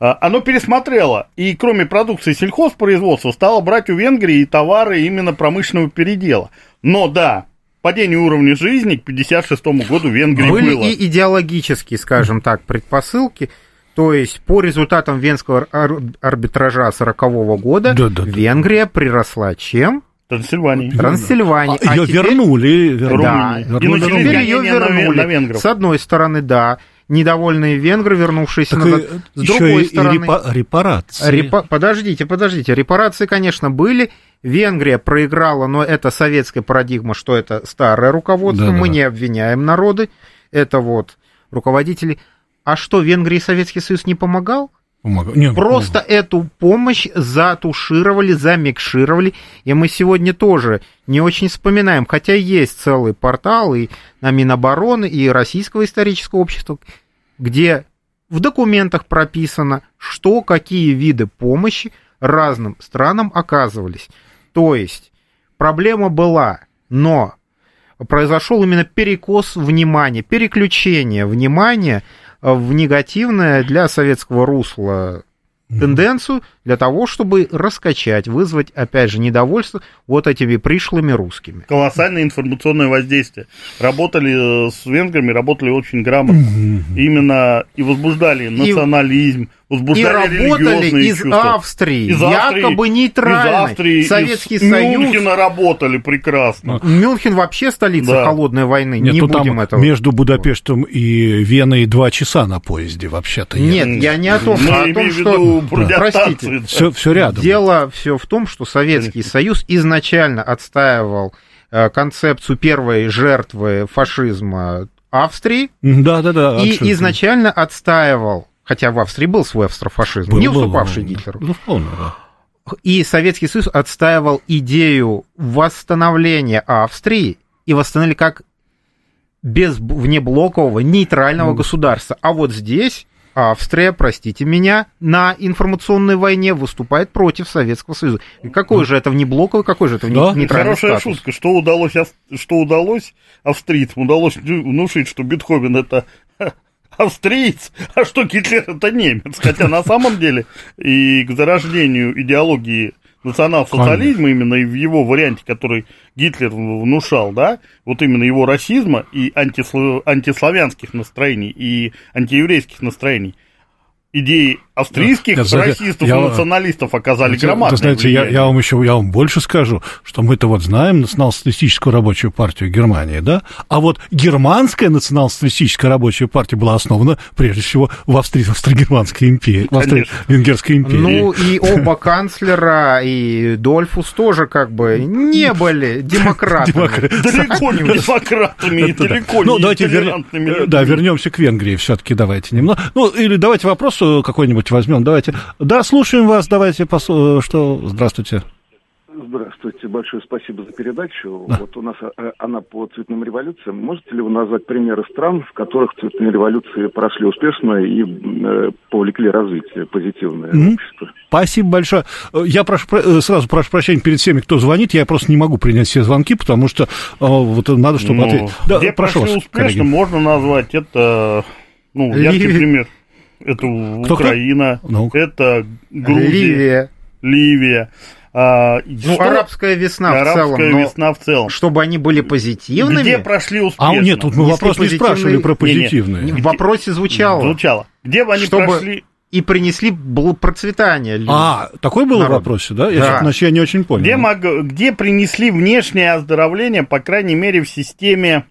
э, оно пересмотрело, и кроме продукции сельхозпроизводства, стало брать у Венгрии товары именно промышленного передела. Но да, падение уровня жизни к 56 году в Венгрии
Были
было.
и идеологические, скажем так, предпосылки. То есть по результатам венского ар- арбитража 40 года
Да, да, да.
Венгрия приросла чем?
Трансильвании.
Трансильвании.
А, ее
теперь-
вернули. вернули.
Да,
И
Вернули, вернули.
Теперь ее вернули.
на.
С одной стороны, да, недовольные венгры, вернувшиеся
Так
назад.
и
С
еще
другой
и, и
стороны,
репа- репарации.
репа- подождите, подождите, репарации, конечно, были. Венгрия проиграла, но это советская парадигма, что это старое руководство.
Да-да-да.
Мы не обвиняем народы. Это вот руководители. А что, Венгрии Советский Союз не помогал?
Помог- Не,
Просто эту помощь затушировали, замикшировали, и мы сегодня тоже не очень вспоминаем, хотя есть целый портал и на Минобороны, и Российского исторического общества, где в документах прописано, что какие виды помощи разным странам оказывались. То есть проблема была, но произошел именно перекос внимания, переключение внимания в негативное для советского русла тенденцию для того, чтобы раскачать, вызвать, опять же, недовольство вот этими пришлыми русскими.
колоссальное информационное воздействие. Работали э, с венграми, работали очень грамотно. Именно и возбуждали национализм,
И
возбуждали
работали
религиозные
из
чувства.
Австрии,
Из Австрии,
якобы
из
нейтральной.
Австрии,
Советский
из
Союз.
Мюнхена работали прекрасно.
Мюнхен вообще столица
Да.
холодной войны.
Нет,
не
ну
будем
там
этого.
между Будапештом и Веной два часа на поезде вообще-то.
Нет, я не о том,
Мы
а о том, что... Простите,
Все, все рядом.
Дело все в том, что Советский Союз изначально отстаивал э, концепцию первой жертвы фашизма Австрии
Да, да, да.
и
абсолютно.
изначально отстаивал, хотя в Австрии был свой австрофашизм,
Был,
не уступавший
был.
Гитлеру.
Ну, вполне, да.
И Советский Союз отстаивал идею восстановления Австрии и восстановили как без внеблокового нейтрального государства. А вот здесь Австрия, простите меня, на информационной войне выступает против Советского Союза. И какой же это внеблоковый, какой же это
Да,
нейтральный
Хорошая
статус?
шутка. Что удалось, что удалось австрийцам? Удалось внушить, что Бетховен это австриец, а что Гитлер это немец. Хотя на самом деле и к зарождению идеологии национал-социализма, именно и в его варианте, который Гитлер внушал, да, вот именно его расизма и антисло- антиславянских настроений, и антиеврейских настроений, идеи австрийских
Да,
расистов
я-
и националистов оказали громадное
знаете, я,
влияние.
я вам еще я вам больше скажу, что мы-то вот знаем национал-социалистическую рабочую партию Германии, да? А вот германская национал-социалистическая рабочая партия была основана прежде всего в Австрии, Австро-Германской империи, в. Австро-Венгерской империи.
Ну и оба канцлера, и Дольфус тоже как бы не были демократами.
Демократ-
Далеко не демократами и далеко
Ну,
не
э. Да, вернемся к Венгрии все-таки, давайте немного. Ну, или давайте вопрос какой-нибудь возьмем, давайте. Да, слушаем вас, давайте, пос- э, что, здравствуйте.
Здравствуйте, большое спасибо за передачу. Вот у нас э, она по цветным революциям. Можете ли вы назвать примеры стран, в которых цветные революции прошли успешно и э, повлекли развитие позитивное
Мгм.
общество?
Спасибо большое. Э, Я прошу, про- э, сразу прошу прощения перед всеми, кто звонит. Я просто не могу принять все звонки, потому что э, вот надо, чтобы
Ну,
ответить. Да,
где
прошу
прошли
вас,
успешно,
коллеги.
можно назвать это, ну, яркий
Ливия.
пример. Это
Кто-кто?
Украина,
Ну.
это Грузия,
Ливия.
Ливия. А,
Ну,
что-
арабская весна в
арабская
целом, но
весна в целом.
чтобы они были позитивными,
Где прошли успешно?
А нет, тут мы
Если
вопрос не
позитивный-
спрашивали про позитивные.
в вопросе звучало.
Звучало. Где бы они
Чтобы-
прошли?
И принесли процветание. людям.
А, такой был в
Народу.
вопросе, да? Я,
Да.
честно, значит, я не очень понял.
Где, мог- где принесли внешнее оздоровление, по крайней мере, в системе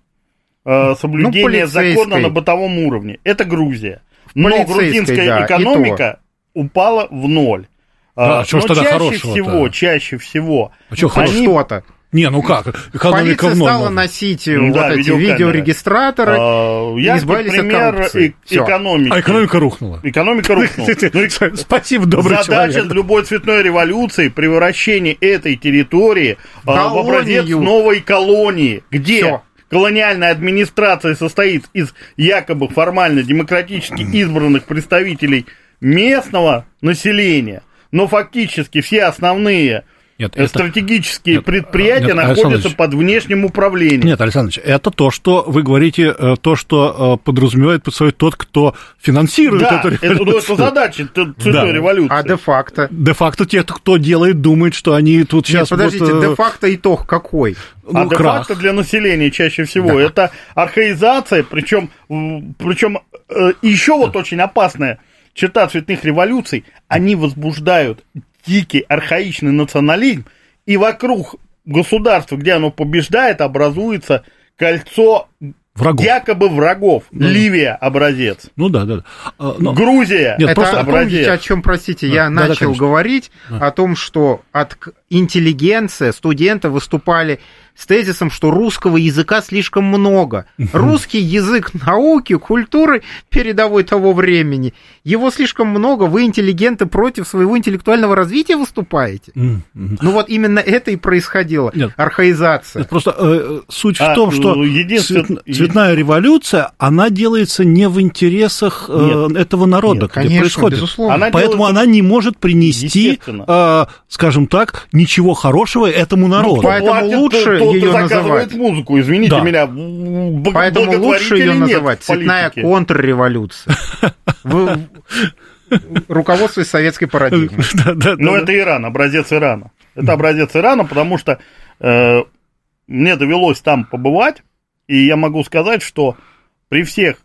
э, соблюдения
Ну,
закона на бытовом уровне? Это Грузия. Но
полицейской,
грузинская
да,
экономика упала в ноль.
Да,
А,
чё ж
но чаще
хорошего-то?
всего, чаще всего,
А хорошего?
они-
что-то.
Не, ну как, экономика
Полиция
в ноль.
стала носить
Ну
вот
да,
эти видеорегистраторы.
а,
и избавились от
пример
коррупции.
э- экономики.
А экономика рухнула.
Экономика рухнула. Ну
Спасибо, добрый
Задача
человек.
любой цветной революции превращение этой территории а, в образец новой колонии. Где? Колониальная администрация состоит из якобы формально демократически избранных представителей местного населения, но фактически все основные
Нет, это-
стратегические
Нет,
предприятия
нет,
находятся
Александр
под внешним управлением.
Нет, Александр Ильич, это то, что вы говорите, э, то, что э, подразумевает под собой тот, кто финансирует
да,
эту
это,
революцию.
это задача т- цветной
Да.
революции.
А де-факто?
Де-факто те, кто делает, думают, что они тут
Нет,
сейчас...
подождите,
вот, э,
де-факто итог какой?
ну,
а
крах.
де-факто для населения чаще всего. Это архаизация, причем, причем еще вот очень опасная черта цветных революций, они возбуждают дикий архаичный национализм, и вокруг государства, где оно побеждает, образуется кольцо
Врагов.
якобы врагов. Ливия образец.
Ну да, да. да. А, но-
Грузия
Нет,
Это
просто
помните,
образец.
о чем, простите, я
Да, да,
начал
конечно.
говорить о том, что от интеллигенция, студенты выступали с тезисом, что русского языка слишком много. Русский язык науки, культуры передовой того времени, его слишком много, вы интеллигенты против своего интеллектуального развития выступаете.
М.
Ну вот именно это и происходило,
Нет.
архаизация.
Это Просто э, суть
А,
в том, что
ну, единствен-
цвет- цветная революция, она делается не в интересах э, этого народа,
Нет,
где
Конечно,
происходит.
безусловно.
Она
Поэтому
делается-
она не может принести, э, скажем так, ничего хорошего этому народу.
по- Поэтому
Платит
лучше
кто заказывает
называть.
музыку, извините
Да.
меня. б-
Поэтому лучше ее
нет
называть цветная контрреволюция. Вы руководствуясь советской парадигмой.
Да,
Но
да,
это Иран, образец Ирана. Это образец Ирана, потому что э, мне довелось там побывать, и я могу сказать, что при всех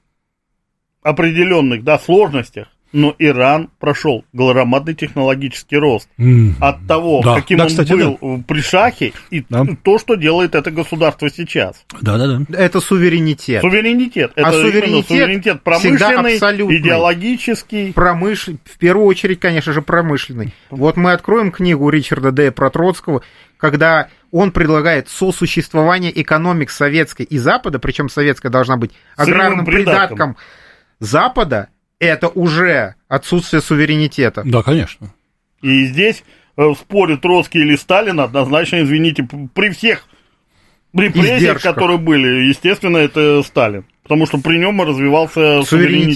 определенных да, сложностях, но Иран прошел громадный технологический рост.
М.
От того,
Да.
каким
Да,
он
кстати,
был при шахе, и
Да.
то, что делает это государство сейчас.
Да, да, да.
Это суверенитет.
Суверенитет.
А
Это именно
суверенитет
суверенитет промышленный,
абсолютный.
идеологический.
Промыш... В первую очередь, конечно же, промышленный. Вот мы откроем книгу Ричарда Д. про Троцкого, когда он предлагает сосуществование экономик советской и Запада, причем советская должна быть аграрным
придатком
Запада, это уже отсутствие суверенитета.
Да, конечно.
И здесь э, в споре Троцкий или Сталин однозначно, извините, при всех репрессиях,
Издержках.
которые были, естественно, это Сталин. Потому что при нем развивался
Суверенитет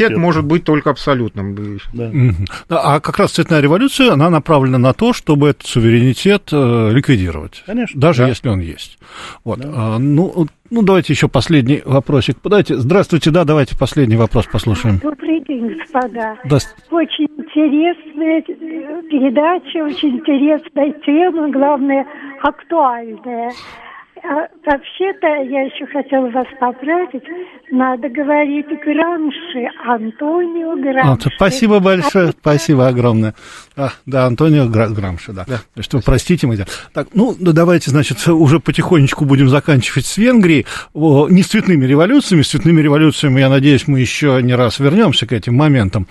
суверенитет.
может быть только абсолютным.
Да.
Да, А как раз цветная революция, она направлена на то, чтобы этот суверенитет э, ликвидировать.
Конечно.
Даже
Да.
если он есть. Вот. А, ну, ну, давайте еще последний вопросик. Давайте, здравствуйте, да, давайте последний вопрос послушаем.
Добрый день, господа.
Да,
Очень интересная э, передача, очень интересная тема, главное, актуальная. А, вообще-то, я еще хотела вас поправить, надо говорить Грамши, Антонио
А,
Грамши.
спасибо большое, спасибо огромное. А, да, Антонио Гра- Грамши, да. Значит, вы простите меня. Так, ну, да давайте, значит, уже потихонечку будем заканчивать с Венгрией. О, Не с цветными революциями, с цветными революциями, я надеюсь, мы еще не раз вернемся к этим моментам.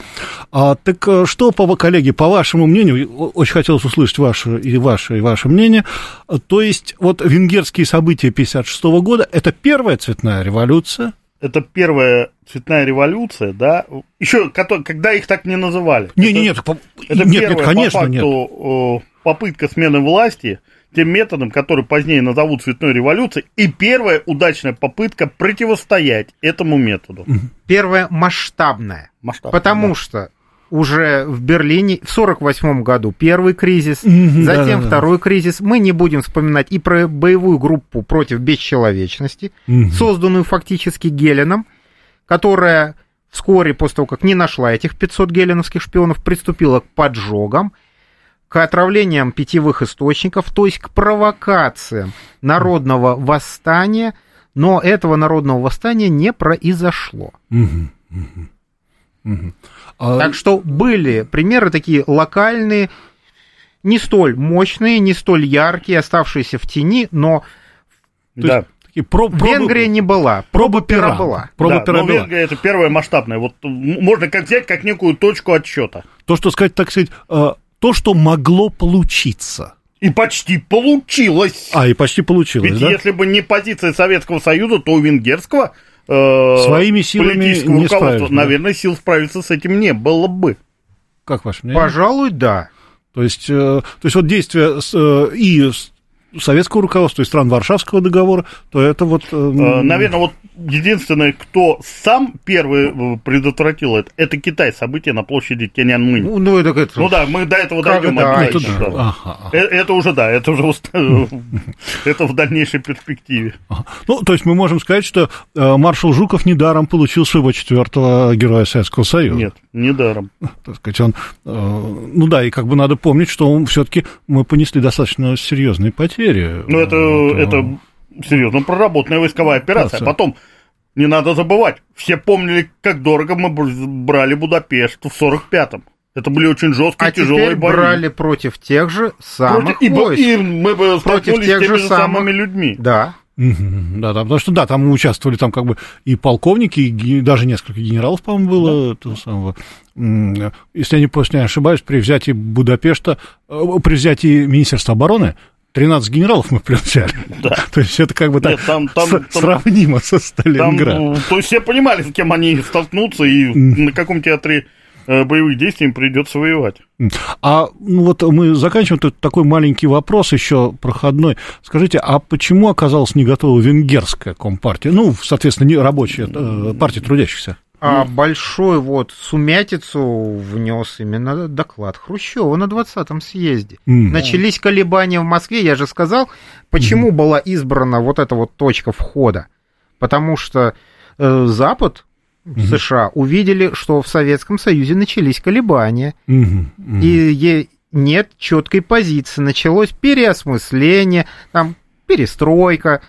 А, так э, что, по, коллеги, по вашему мнению, очень хотелось услышать ваше и ваше, и ваше мнение, А, то есть вот венгерские события 56 года, это первая цветная революция,
Это первая цветная революция, да, еще когда их так не называли.
не,
Это-
не, нет, по-
Это
нет,
первая,
нет, конечно,
по
нет.
факту, о, попытка смены власти тем методом, который позднее назовут цветной революцией, и первая удачная попытка противостоять этому методу.
Первое масштабное.
Масштаб,
Потому
да.
что уже в Берлине в 48 году первый кризис, затем второй кризис. Мы не будем вспоминать и про боевую группу против бесчеловечности, созданную фактически Геленом, которая вскоре после того, как не нашла этих 500 геленовских шпионов, приступила к поджогам, к отравлениям питьевых источников, то есть к провокациям народного восстания, но этого народного восстания не произошло.
Мгм, мгм, мгм. А,
Так что были примеры такие локальные, не столь мощные, не столь яркие, оставшиеся в тени, но
Да.
есть про- пробы-
Венгрия не была,
проба пера
пера была.
Проба
Да,
пера
но
была.
Венгрия это первая масштабная. Вот можно как взять как некую точку отсчета.
То, что сказать, так сказать, э, то, что могло получиться.
И почти получилось.
А, и почти получилось,
Ведь
да?
если бы не позиция Советского Союза, то у венгерского э,
Своими силами
политического
не
руководства,
да.
наверное, сил справиться с этим не было бы.
Как ваше мнение?
Пожалуй, да.
То есть, э, то есть вот действия с, э, и советского руководства и стран Варшавского договора, то это вот... Э,
Наверное, вот единственное, кто сам первый э, предотвратил это, это Китай, события на площади Тяньаньмынь.
Ну, ну, это, это...
ну да, мы до этого
Как
дойдем.
это?
Это да.
да.
Ага, ага.
Э, Это уже, да, это уже в- это в дальнейшей перспективе.
Ну, то есть мы можем сказать, что э, маршал Жуков недаром получил своего четвертого героя Советского Союза.
Нет, недаром.
Так сказать, он, э, ну да, и как бы надо помнить, что все-таки мы понесли достаточно серьезные потери.
Ну, это,
э,
это серьезно проработанная войсковая операция.
Да,
Потом, не надо забывать, все помнили, как дорого мы бр- брали Будапешт в 45-м. Это были очень жесткие,
А
тяжелые
теперь
бои.
брали против тех же самых
Против- и,
войск.
и мы бы
Против тех
с теми
же
же
самых-
самыми людьми.
Да.
Мгм, Да, да, потому что да, там участвовали там как бы и полковники, и даже несколько генералов, по-моему, было того самого. Если я не, не ошибаюсь, при взятии Будапешта, э, при взятии Министерства обороны 13 генералов мы прям взяли.
Да.
То есть это как бы так
Нет, там- там-
с-
там-
сравнимо со
Там,
Сталинградом.
ну, то есть все понимали, с кем они столкнутся, и на каком театре э, боевых действий им придется воевать.
А ну вот мы заканчиваем тут такой маленький вопрос еще проходной. Скажите, а почему оказалась не готова венгерская компартия? Ну, соответственно, не рабочая э, партия трудящихся.
А большой вот сумятицу внес именно доклад Хрущева на 20-м съезде.
М.
Начались колебания в Москве, я же сказал, почему была избрана вот эта вот точка входа. Потому что э, Запад, США, увидели, что в Советском Союзе начались колебания,
мгм.
и нет четкой позиции. Началось переосмысление, там перестройка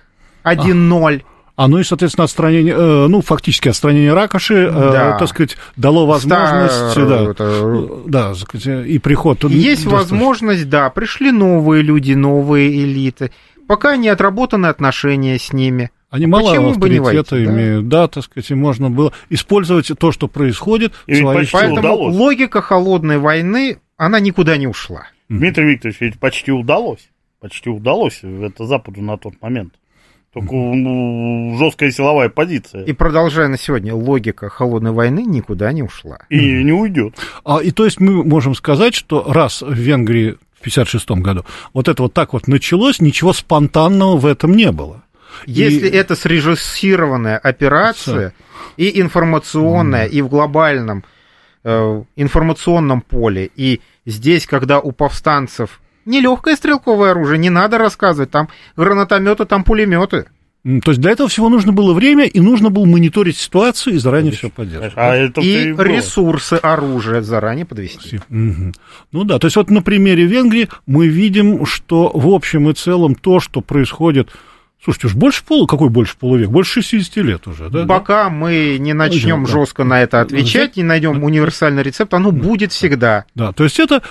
1-0.
А ну и, соответственно, отстранение, э, ну, фактически отстранение Ракоши, э,
Да.
так сказать, дало возможность,
Стар-
да,
это-
э, да, так сказать, и приход.
Есть
достаточно.
возможность, да, пришли новые люди, новые элиты. Пока не отработаны отношения с ними.
Они мало
Почему бы не
авторитета
войти, да?
имеют, да, так сказать, и можно было использовать то, что происходит,
И
целях.
Поэтому
удалось.
логика холодной войны, она никуда не ушла.
Дмитрий Викторович, ведь почти удалось. Почти удалось это Западу на тот момент. Только ну, жесткая силовая позиция.
И продолжая на сегодня, логика холодной войны никуда не ушла.
И не уйдет.
А, и то есть мы можем сказать, что раз в Венгрии в 1956 году вот это вот так вот началось, ничего спонтанного в этом не было.
Если
И-
это срежиссированная операция и информационная, и в глобальном э, информационном поле, и здесь, когда у повстанцев нелегкое стрелковое оружие, не надо рассказывать, там гранатометы, там пулеметы.
То есть для этого всего нужно было время, и нужно было мониторить ситуацию и заранее все поддерживать.
А это
И ресурсы оружия заранее подвести.
Ну да, то есть вот на примере Венгрии мы видим, что в общем и целом то, что происходит... Слушайте, уж больше полу, какой больше полувек? Больше 60 лет уже, да?
Пока мы не начнем
Да.
жестко на это отвечать, не найдем универсальный рецепт, оно будет всегда.
Да, то есть это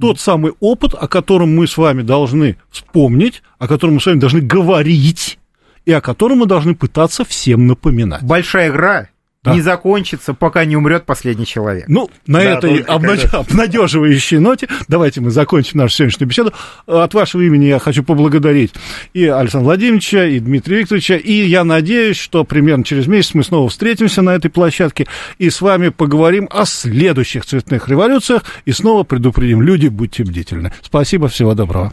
тот самый опыт, о котором мы с вами должны вспомнить, о котором мы с вами должны говорить, и о котором мы должны пытаться всем напоминать.
Большая игра
Да.
не закончится, пока не умрет последний человек.
Ну, на
Да,
этой
только
обнад-
когда-
обнадеживающей ноте давайте мы закончим нашу сегодняшнюю беседу. От вашего имени я хочу поблагодарить и Александра Владимировича, и Дмитрия Викторовича, и я надеюсь, что примерно через месяц мы снова встретимся на этой площадке и с вами поговорим о следующих цветных революциях и снова предупредим, люди, будьте бдительны. Спасибо, всего доброго.